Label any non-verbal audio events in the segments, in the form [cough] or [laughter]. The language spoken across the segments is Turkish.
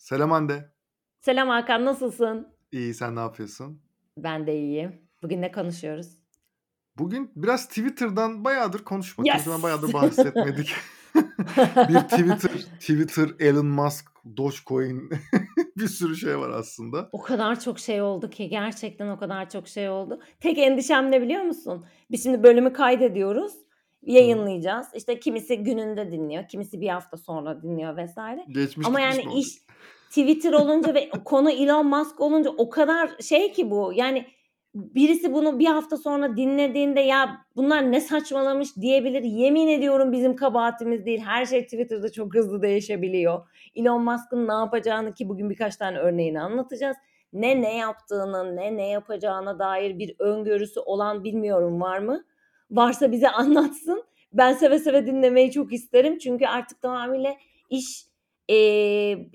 Selam Hande. Selam Hakan, nasılsın? İyi, sen ne yapıyorsun? Ben de iyiyim. Bugün ne konuşuyoruz? Bugün biraz Twitter'dan bayağıdır konuşmadık. Yes! Yes! bayağıdır bahsetmedik. [laughs] bir Twitter, Twitter, Elon Musk, Dogecoin [laughs] bir sürü şey var aslında. O kadar çok şey oldu ki gerçekten o kadar çok şey oldu. Tek endişem ne biliyor musun? Biz şimdi bölümü kaydediyoruz. Yayınlayacağız. İşte kimisi gününde dinliyor, kimisi bir hafta sonra dinliyor vesaire. Geçmiş Ama yani olacak? iş [laughs] Twitter olunca ve konu Elon Musk olunca o kadar şey ki bu. Yani birisi bunu bir hafta sonra dinlediğinde ya bunlar ne saçmalamış diyebilir. Yemin ediyorum bizim kabahatimiz değil. Her şey Twitter'da çok hızlı değişebiliyor. Elon Musk'ın ne yapacağını ki bugün birkaç tane örneğini anlatacağız. Ne ne yaptığını, ne ne yapacağına dair bir öngörüsü olan bilmiyorum var mı? Varsa bize [laughs] anlatsın. Ben seve seve dinlemeyi çok isterim. Çünkü artık tamamıyla iş eee,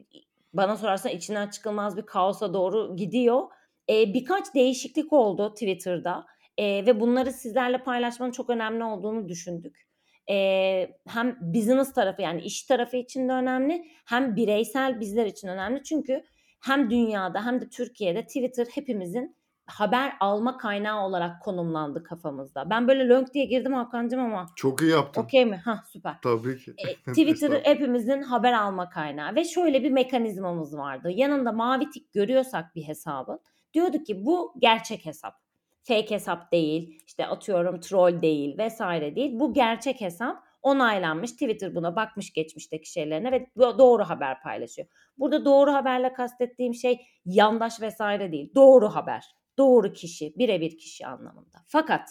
bana sorarsan içinden çıkılmaz bir kaosa doğru gidiyor. Eee, birkaç değişiklik oldu Twitter'da eee, ve bunları sizlerle paylaşmanın çok önemli olduğunu düşündük. Eee, hem business tarafı yani iş tarafı için de önemli hem bireysel bizler için önemli. Çünkü hem dünyada hem de Türkiye'de Twitter hepimizin haber alma kaynağı olarak konumlandı kafamızda. Ben böyle lönk diye girdim Hakan'cığım ama Çok iyi yaptın. okey mi? Hah süper. Tabii ki. E, [laughs] Twitter hepimizin haber alma kaynağı ve şöyle bir mekanizmamız vardı. Yanında mavi tik görüyorsak bir hesabın diyorduk ki bu gerçek hesap. Fake hesap değil, işte atıyorum troll değil vesaire değil. Bu gerçek hesap onaylanmış. Twitter buna bakmış geçmişteki şeylerine ve do- doğru haber paylaşıyor. Burada doğru haberle kastettiğim şey yandaş vesaire değil. Doğru haber. Doğru kişi, birebir kişi anlamında. Fakat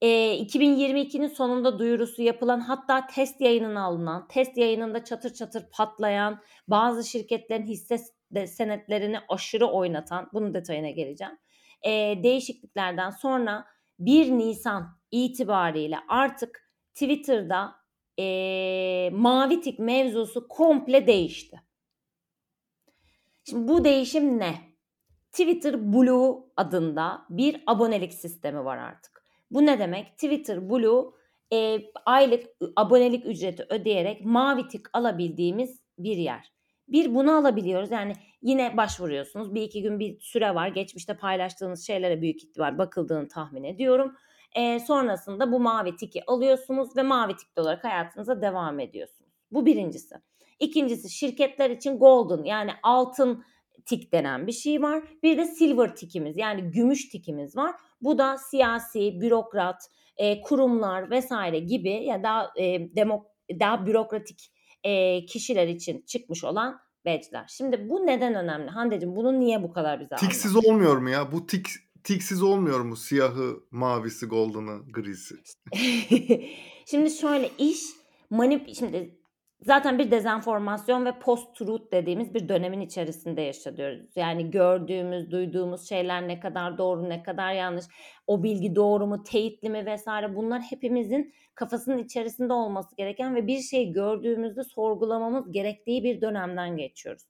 e, 2022'nin sonunda duyurusu yapılan hatta test yayınına alınan, test yayınında çatır çatır patlayan, bazı şirketlerin hisse senetlerini aşırı oynatan, bunun detayına geleceğim. E, değişikliklerden sonra 1 Nisan itibariyle artık Twitter'da e, mavi tik mevzusu komple değişti. Şimdi bu değişim ne? Twitter Blue adında bir abonelik sistemi var artık. Bu ne demek? Twitter Blue e, aylık abonelik ücreti ödeyerek mavi tik alabildiğimiz bir yer. Bir bunu alabiliyoruz. Yani yine başvuruyorsunuz. Bir iki gün bir süre var. Geçmişte paylaştığınız şeylere büyük ihtimal bakıldığını tahmin ediyorum. E, sonrasında bu mavi tiki alıyorsunuz ve mavi tikli olarak hayatınıza devam ediyorsunuz. Bu birincisi. İkincisi şirketler için golden yani altın tik denen bir şey var. Bir de silver tikimiz yani gümüş tikimiz var. Bu da siyasi, bürokrat, e, kurumlar vesaire gibi ya daha e, demok daha bürokratik e, kişiler için çıkmış olan badge'ler. Şimdi bu neden önemli? Hande'cim bunu niye bu kadar bize Tiksiz anlat? olmuyor mu ya? Bu tik, tiksiz olmuyor mu? Siyahı, mavisi, golden'ı, grisi. [laughs] şimdi şöyle iş manip şimdi zaten bir dezenformasyon ve post truth dediğimiz bir dönemin içerisinde yaşıyoruz. Yani gördüğümüz, duyduğumuz şeyler ne kadar doğru, ne kadar yanlış, o bilgi doğru mu, teyitli mi vesaire bunlar hepimizin kafasının içerisinde olması gereken ve bir şeyi gördüğümüzde sorgulamamız gerektiği bir dönemden geçiyoruz.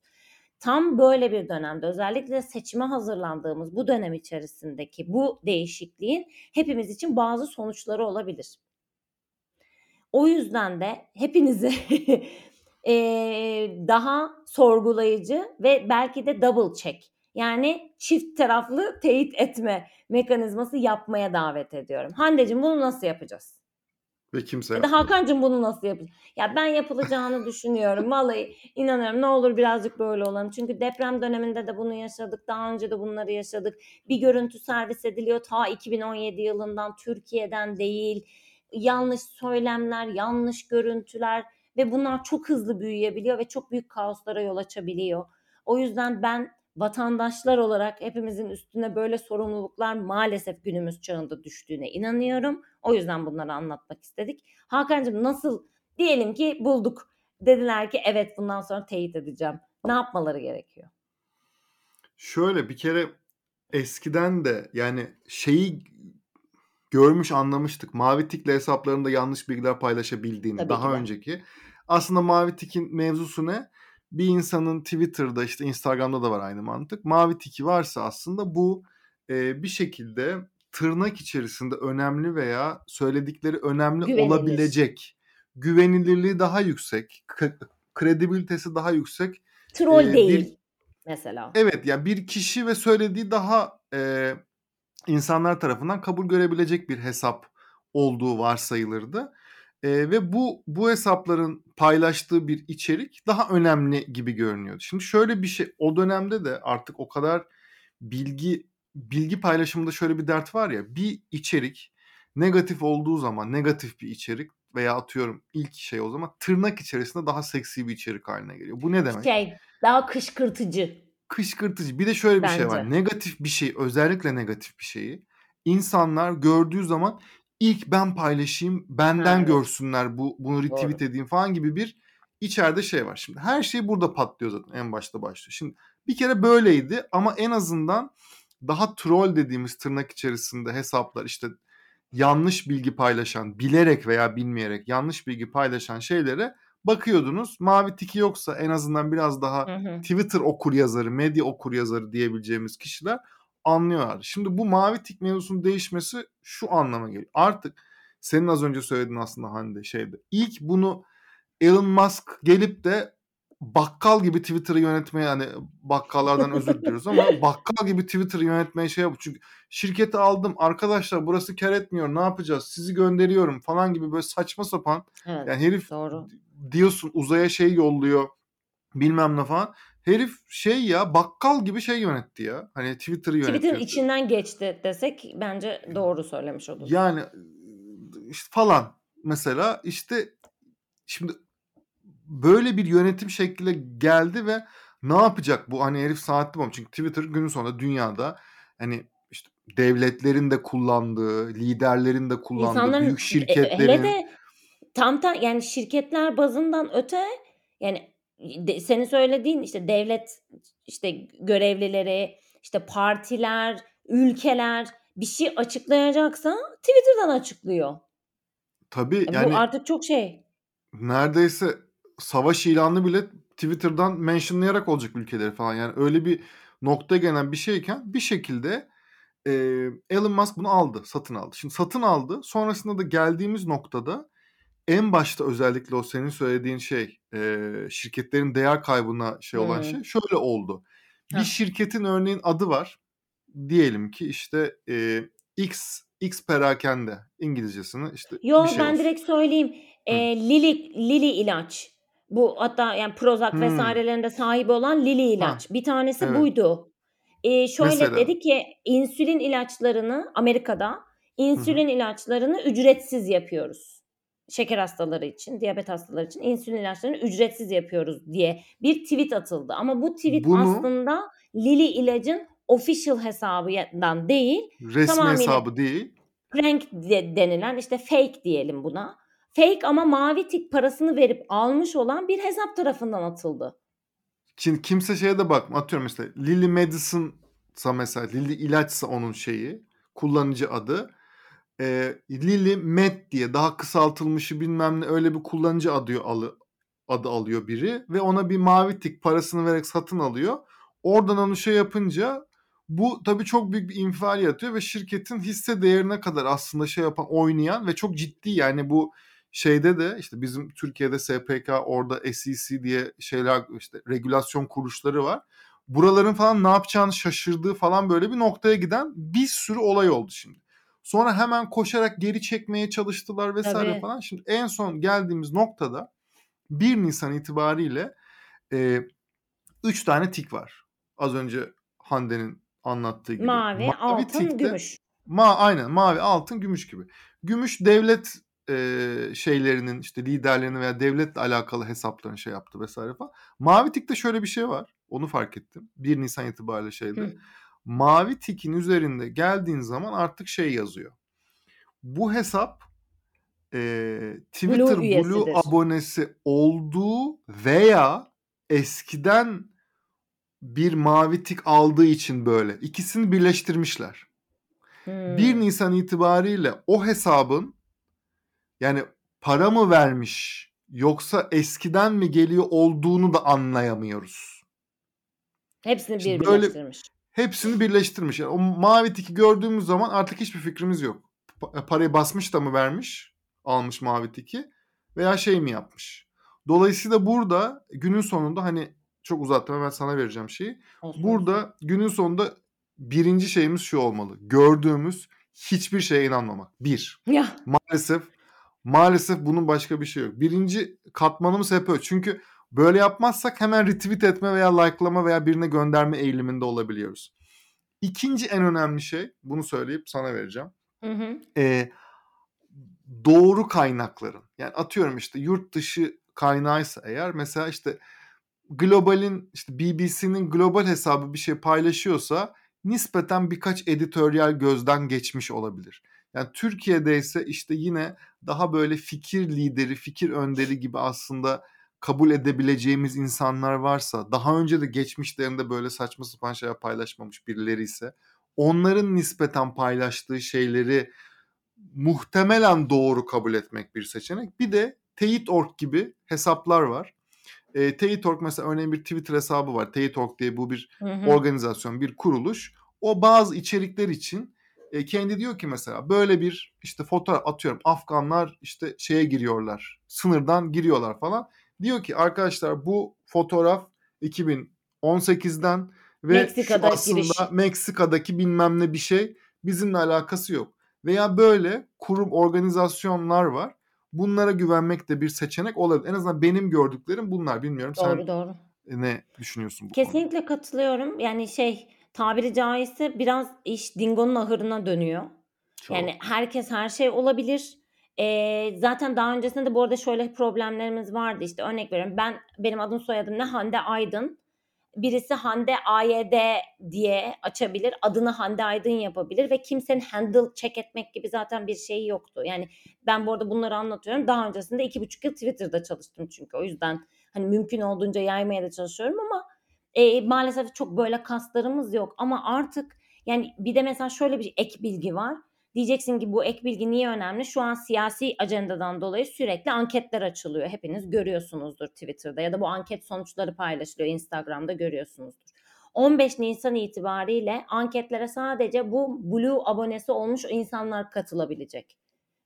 Tam böyle bir dönemde özellikle seçime hazırlandığımız bu dönem içerisindeki bu değişikliğin hepimiz için bazı sonuçları olabilir. O yüzden de hepinizi [laughs] eee, daha sorgulayıcı ve belki de double check yani çift taraflı teyit etme mekanizması yapmaya davet ediyorum. Hande'cim bunu nasıl yapacağız? Ve kimse Ya da bunu nasıl yapacağız? Ya ben yapılacağını [laughs] düşünüyorum. Vallahi inanıyorum. Ne olur birazcık böyle olalım. Çünkü deprem döneminde de bunu yaşadık. Daha önce de bunları yaşadık. Bir görüntü servis ediliyor ta 2017 yılından Türkiye'den değil. Yanlış söylemler, yanlış görüntüler ve bunlar çok hızlı büyüyebiliyor ve çok büyük kaoslara yol açabiliyor. O yüzden ben vatandaşlar olarak hepimizin üstüne böyle sorumluluklar maalesef günümüz çağında düştüğüne inanıyorum. O yüzden bunları anlatmak istedik. Hakan'cığım nasıl diyelim ki bulduk. Dediler ki evet bundan sonra teyit edeceğim. Ne yapmaları gerekiyor? Şöyle bir kere eskiden de yani şeyi görmüş anlamıştık. Mavi tikle hesaplarında yanlış bilgiler paylaşabildiğini Tabii daha önceki. Aslında mavi tikin mevzusu ne? Bir insanın Twitter'da işte Instagram'da da var aynı mantık. Mavi tiki varsa aslında bu e, bir şekilde tırnak içerisinde önemli veya söyledikleri önemli Güvenilir. olabilecek güvenilirliği daha yüksek. Kredibilitesi daha yüksek. Troll e, değil bir mesela. evet yani bir kişi ve söylediği daha e, insanlar tarafından kabul görebilecek bir hesap olduğu varsayılırdı. E, ve bu bu hesapların paylaştığı bir içerik daha önemli gibi görünüyordu. Şimdi şöyle bir şey o dönemde de artık o kadar bilgi bilgi paylaşımında şöyle bir dert var ya bir içerik negatif olduğu zaman negatif bir içerik veya atıyorum ilk şey o zaman tırnak içerisinde daha seksi bir içerik haline geliyor. Bu ne demek? Şey daha kışkırtıcı. Kışkırtıcı. Bir de şöyle bir şey var. Bence. Negatif bir şey, özellikle negatif bir şeyi insanlar gördüğü zaman ilk ben paylaşayım, benden Ha, görsünler bu bunu retweet Doğru. edeyim falan gibi bir içeride şey var. Şimdi her şey burada patlıyor zaten en başta başlıyor. Şimdi bir kere böyleydi ama en azından daha troll dediğimiz tırnak içerisinde hesaplar işte yanlış bilgi paylaşan, bilerek veya bilmeyerek yanlış bilgi paylaşan şeylere bakıyordunuz. Mavi tiki yoksa en azından biraz daha Hı hı. Twitter okur yazarı, medya okur yazarı diyebileceğimiz kişiler anlıyorlar. Şimdi bu mavi tik mevzusunun değişmesi şu anlama geliyor. Artık senin az önce söylediğin aslında Hande şeyde. İlk bunu Elon Musk gelip de bakkal gibi Twitter'ı yönetmeye yani bakkallardan özür diliyoruz ama [laughs] bakkal gibi Twitter'ı yönetmeye şey yapıyor. Çünkü şirketi aldım arkadaşlar burası kar etmiyor ne yapacağız sizi gönderiyorum falan gibi böyle saçma sapan Evet. yani herif Doğru. diyorsun uzaya şey yolluyor bilmem ne falan. Herif şey ya bakkal gibi şey yönetti ya. Hani Twitter'ı Twitter'ın yönetiyor. içinden geçti desek bence doğru söylemiş oluruz. Yani işte falan mesela işte şimdi böyle bir yönetim şekliyle geldi ve ne yapacak bu hani herif saatli bomba çünkü Twitter günün sonunda dünyada hani işte devletlerin de kullandığı, liderlerin de kullandığı, İnsanların büyük e, şirketlerin hele de tam tam yani şirketler bazından öte yani de, senin söylediğin işte devlet işte görevlileri işte partiler ülkeler bir şey açıklayacaksa Twitter'dan açıklıyor. tabii E, yani Bu artık çok şey. neredeyse savaş ilanı bile Twitter'dan mentionlayarak olacak ülkeleri falan. Yani öyle bir noktaya gelen bir şeyken bir şekilde e, Elon Musk bunu aldı, satın aldı. Şimdi satın aldı. Sonrasında da geldiğimiz noktada en başta özellikle o senin söylediğin şey e, şirketlerin değer kaybına şey olan Hmm. şey şöyle oldu. Bir Heh. şirketin örneğin adı var. Diyelim ki işte e, X X perakende İngilizcesini işte Yo şey ben olsun. direkt söyleyeyim. E, Lili Lili ilaç. Bu hatta yani Prozac Hmm. vesairelerinde sahibi olan Lili ilaç. Bir tanesi evet. buydu. E, şöyle Mesela. dedi ki insülin ilaçlarını Amerika'da insülin ilaçlarını ücretsiz yapıyoruz. Şeker hastaları için, diyabet hastaları için insülin ilaçlarını ücretsiz yapıyoruz diye bir tweet atıldı. Ama bu tweet Bunu aslında Lili ilacın official hesabından değil, resmi hesabı değil. prank de- denilen işte fake diyelim buna. Fake ama mavi tik parasını verip almış olan bir hesap tarafından atıldı. Şimdi kimse şeye de bakma. Atıyorum işte Lily Madison'sa mesela Lily ilaçsa onun şeyi kullanıcı adı. Ee, Lily Med diye daha kısaltılmışı bilmem ne öyle bir kullanıcı adı, adı alıyor biri ve ona bir mavi tik parasını vererek satın alıyor. Oradan onu şey yapınca bu tabii çok büyük bir infial yaratıyor ve şirketin hisse değerine kadar aslında şey yapan oynayan ve çok ciddi yani bu şeyde de işte bizim Türkiye'de SPK orada SEC diye şeyler işte regülasyon kuruluşları var. Buraların falan ne yapacağını şaşırdığı falan böyle bir noktaya giden bir sürü olay oldu şimdi. Sonra hemen koşarak geri çekmeye çalıştılar vesaire Tabii. falan. Şimdi en son geldiğimiz noktada 1 Nisan itibariyle e, 3 tane tik var. Az önce Hande'nin anlattığı gibi. Mavi, altın, tikte- gümüş. Ma aynen mavi, altın, gümüş gibi. Gümüş devlet e, şeylerinin işte liderlerinin veya devletle alakalı hesaplarını şey yaptı vesaire falan. Mavi tikte şöyle bir şey var. Onu fark ettim. 1 Nisan itibariyle şeyde. Hı. Mavi tikin üzerinde geldiğin zaman artık şey yazıyor. Bu hesap e, Twitter Blue, üyesidir. abonesi olduğu veya eskiden bir mavi tik aldığı için böyle. İkisini birleştirmişler. Hmm. 1 Nisan itibariyle o hesabın yani para mı vermiş yoksa eskiden mi geliyor olduğunu da anlayamıyoruz. Hepsini Şimdi bir böyle- birleştirmiş. Hepsini birleştirmiş. Yani o mavi tiki gördüğümüz zaman artık hiçbir fikrimiz yok. Pa- Parayı basmış da mı vermiş, almış mavi tiki veya şey mi yapmış. Dolayısıyla burada günün sonunda hani çok uzattım hemen sana vereceğim şeyi. Olsun, Burada günün sonunda birinci şeyimiz şu olmalı. Gördüğümüz hiçbir şeye inanmamak. Bir. Ya. Maalesef maalesef bunun başka bir şey yok. Birinci katmanımız hep öyle. Çünkü böyle yapmazsak hemen retweet etme veya like'lama veya birine gönderme eğiliminde olabiliyoruz. İkinci en önemli şey bunu söyleyip sana vereceğim. Hı hı. Ee, doğru kaynakların. Yani atıyorum işte yurt dışı kaynağıysa eğer mesela işte globalin işte BBC'nin global hesabı bir şey paylaşıyorsa nispeten birkaç editoryal gözden geçmiş olabilir. Yani Türkiye'de ise işte yine daha böyle fikir lideri, fikir önderi gibi aslında kabul edebileceğimiz insanlar varsa, daha önce de geçmişlerinde böyle saçma sapan şeyler paylaşmamış birileri ise onların nispeten paylaştığı şeyleri muhtemelen doğru kabul etmek bir seçenek. Bir de Teyit.org gibi hesaplar var. E, Teyit.org mesela örneğin bir Twitter hesabı var. Teyit.org diye bu bir Hı hı. organizasyon, bir kuruluş. O bazı içerikler için e, kendi diyor ki mesela böyle bir işte fotoğraf atıyorum Afganlar işte şeye giriyorlar. Sınırdan giriyorlar falan. Diyor ki arkadaşlar bu fotoğraf 2018'den ve Meksika'da aslında giriş. Meksika'daki bilmem ne bir şey bizimle alakası yok. Veya böyle kurum organizasyonlar var. Bunlara güvenmek de bir seçenek olabilir. En azından benim gördüklerim bunlar. Bilmiyorum Doğru sen doğru. ne düşünüyorsun bu konuda? Kesinlikle katılıyorum. Yani şey tabiri caizse biraz iş dingonun ahırına dönüyor. Çok. Yani herkes her şey olabilir. Ee, zaten daha öncesinde de bu arada şöyle problemlerimiz vardı işte örnek veriyorum ben benim adım soyadım ne Hande Aydın birisi Hande AYD diye açabilir adını Hande Aydın yapabilir ve kimsenin handle check etmek gibi zaten bir şeyi yoktu yani ben bu arada bunları anlatıyorum daha öncesinde iki buçuk yıl Twitter'da çalıştım çünkü o yüzden hani mümkün olduğunca yaymaya da çalışıyorum ama e, maalesef çok böyle kaslarımız yok ama artık yani bir de mesela şöyle bir ek bilgi var Diyeceksin ki bu ek bilgi niye önemli? Şu an siyasi ajandadan dolayı sürekli anketler açılıyor. Hepiniz görüyorsunuzdur Twitter'da ya da bu anket sonuçları paylaşılıyor Instagram'da görüyorsunuzdur. 15 Nisan itibariyle anketlere sadece bu Blue abonesi olmuş insanlar katılabilecek.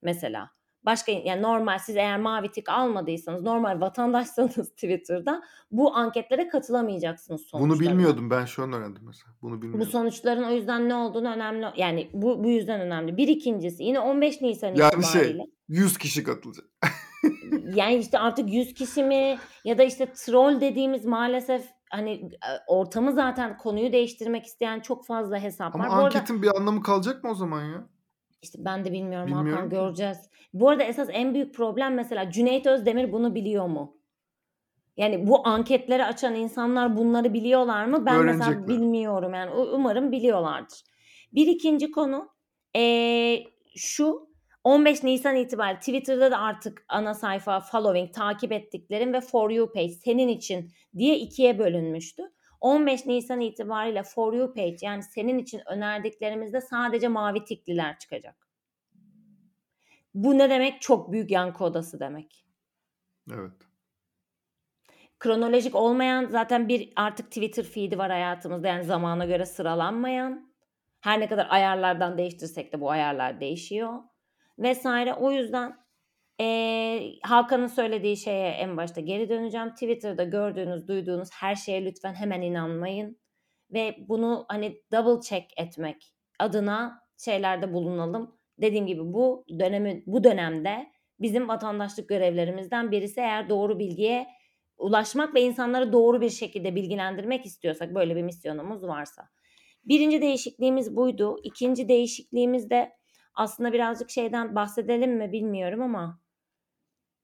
Mesela başka yani normal siz eğer mavi tik almadıysanız normal vatandaşsanız [laughs] Twitter'da bu anketlere katılamayacaksınız sonuçlarına. Bunu bilmiyordum ben şu an öğrendim mesela. Bunu Bu bilmiyordum. sonuçların o yüzden ne olduğunu önemli yani bu bu yüzden önemli. Bir ikincisi yine 15 Nisan Yani itibariyle şey 100 kişi katılacak. [laughs] yani işte artık 100 kişi mi ya da işte troll dediğimiz maalesef hani e, ortamı zaten konuyu değiştirmek isteyen çok fazla hesap Ama var. Bu arada anketin bir anlamı kalacak mı o zaman ya? İşte ben de bilmiyorum Hakan Bilmiyorum ki. göreceğiz. Bu arada esas en büyük problem mesela Cüneyt Özdemir bunu biliyor mu? Yani bu anketleri açan insanlar bunları biliyorlar mı? Ben mesela bilmiyorum yani umarım biliyorlardır. Bir ikinci konu eee, şu 15 Nisan itibariyle Twitter'da da artık ana sayfa following takip ettiklerin ve for you page senin için diye ikiye bölünmüştü. 15 Nisan itibariyle for you page yani senin için önerdiklerimizde sadece mavi tikliler çıkacak. Bu ne demek? Çok büyük yankı odası demek. Evet. Kronolojik olmayan zaten bir artık Twitter feed'i var hayatımızda yani zamana göre sıralanmayan. Her ne kadar ayarlardan değiştirsek de bu ayarlar değişiyor vesaire. O yüzden eee, Hakan'ın söylediği şeye en başta geri döneceğim. Twitter'da gördüğünüz, duyduğunuz her şeye lütfen hemen inanmayın ve bunu hani double check etmek adına şeylerde bulunalım. Dediğim gibi bu dönemi bu dönemde bizim vatandaşlık görevlerimizden birisi eğer doğru bilgiye ulaşmak ve insanları doğru bir şekilde bilgilendirmek istiyorsak böyle bir misyonumuz varsa. Birinci değişikliğimiz buydu. İkinci değişikliğimiz de aslında birazcık şeyden bahsedelim mi bilmiyorum ama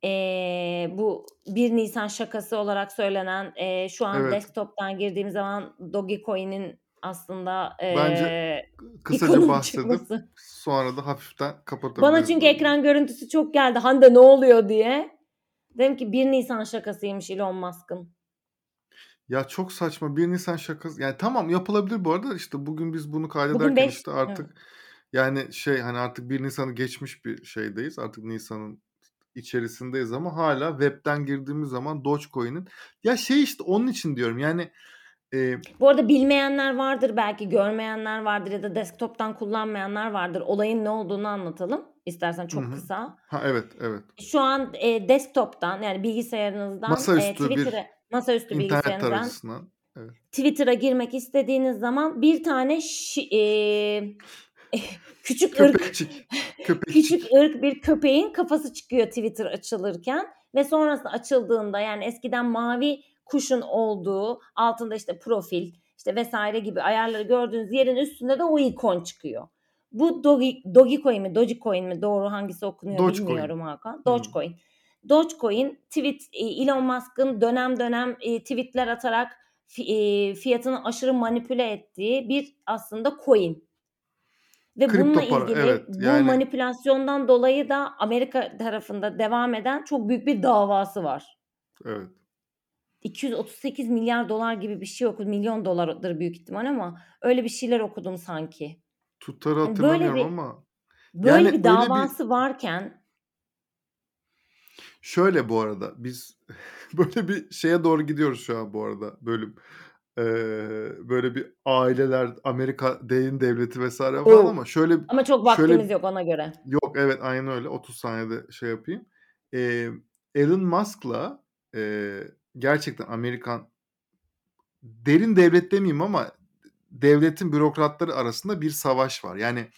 eee, bu 1 Nisan şakası olarak söylenen eee, şu an Evet. desktop'tan girdiğim zaman Dogecoin'in aslında Bence eee kısaca bahsedip çıkması. sonra da hafiften kapatabiliriz. Bana çünkü ekran görüntüsü çok geldi. Hande ne oluyor diye. Dedim ki 1 Nisan şakasıymış Elon Musk'ın. Ya çok saçma 1 Nisan şakası. Yani tamam yapılabilir bu arada. İşte bugün biz bunu Bugün kaydederken 5 işte evet. artık yani şey hani artık 1 Nisan'ı geçmiş bir şeydeyiz. Artık Nisan'ın içerisindeyiz ama hala webten girdiğimiz zaman Dogecoin'in ya şey işte onun için diyorum yani Eee Bu arada bilmeyenler vardır, belki görmeyenler vardır ya da desktop'tan kullanmayanlar vardır. Olayın ne olduğunu anlatalım istersen çok hı. kısa. Ha, evet, evet. Şu an, eee, desktop'tan yani bilgisayarınızdan, Masaüstü bir Twitter'a masaüstü internet bilgisayarınızdan. Evet. Twitter'a girmek istediğiniz zaman bir tane şi eee, [laughs] küçük ırk [laughs] Köpekçik, küçük ırk bir köpeğin kafası çıkıyor Twitter açılırken ve sonrasında açıldığında yani eskiden mavi kuşun olduğu, altında işte profil, işte vs. gibi ayarları gördüğünüz yerin üstünde de o ikon çıkıyor. Bu Dogi Dogecoin mi, Dogecoin mi doğru hangisi okunuyor Dogecoin. bilmiyorum Hakan. Dogecoin. Dogecoin tweet eee, Elon Musk'ın dönem dönem, eee, tweet'ler atarak eee, fiyatını aşırı manipüle ettiği bir aslında coin. Ve bununla Kripto para, ilgili evet. bu Yani manipülasyondan dolayı da Amerika tarafında devam eden çok büyük bir davası var. Evet. $238 gibi bir şey okudum. Milyon dolardır büyük ihtimal ama öyle bir şeyler okudum sanki. Tutarı Hani böyle hatırlamıyorum bir ama böyle yani bir öyle bir davası varken Şöyle bu arada, biz [laughs] böyle bir şeye doğru gidiyoruz şu an bu arada bölüm. Eee, böyle bir aileler, Amerika derin devleti vs. falan O! ama şöyle Ama çok şöyle vaktimiz yok ona göre. Yok, evet, aynen öyle. 30 saniyede şey yapayım. Eee, Elon Musk'la, eee, gerçekten Amerikan derin devlet demeyeyim ama devletin bürokratları arasında bir savaş var. Yani,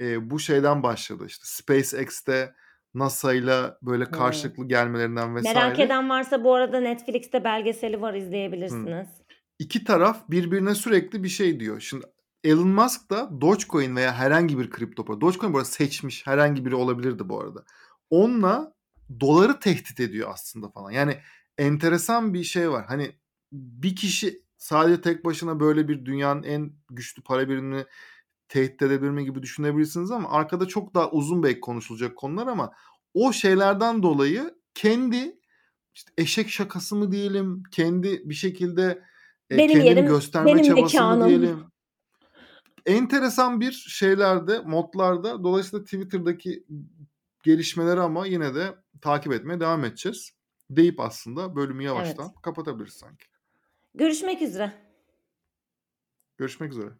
eee, bu şeyden başladı işte SpaceX'te NASA'yla böyle Hıı. karşılıklı gelmelerinden Merak vs. eden varsa bu arada Netflix'te belgeseli var Hıı. izleyebilirsiniz. 2 taraf birbirine sürekli bir şey diyor. Şimdi Elon Musk da Dogecoin veya herhangi bir kripto para Dogecoin bu arada seçmiş herhangi biri olabilirdi bu arada. Onunla doları tehdit ediyor aslında falan. Yani enteresan bir şey var. Hani bir kişi sadece tek başına böyle bir dünyanın en güçlü para birimini tehdit edebilir mi gibi düşünebilirsiniz ama arkada çok daha uzun belki konuşulacak konular ama o şeylerden dolayı kendi işte eşek şakası mı diyelim, kendi bir şekilde, eee, Benim yerim, gösterme benim çabası mı mekânım. diyelim. Enteresan bir şeylerde, modlarda dolayısıyla Twitter'daki gelişmeleri ama yine de takip etmeye devam edeceğiz deyip aslında bölümü Evet. yavaştan kapatabiliriz sanki. Görüşmek üzere. Görüşmek üzere.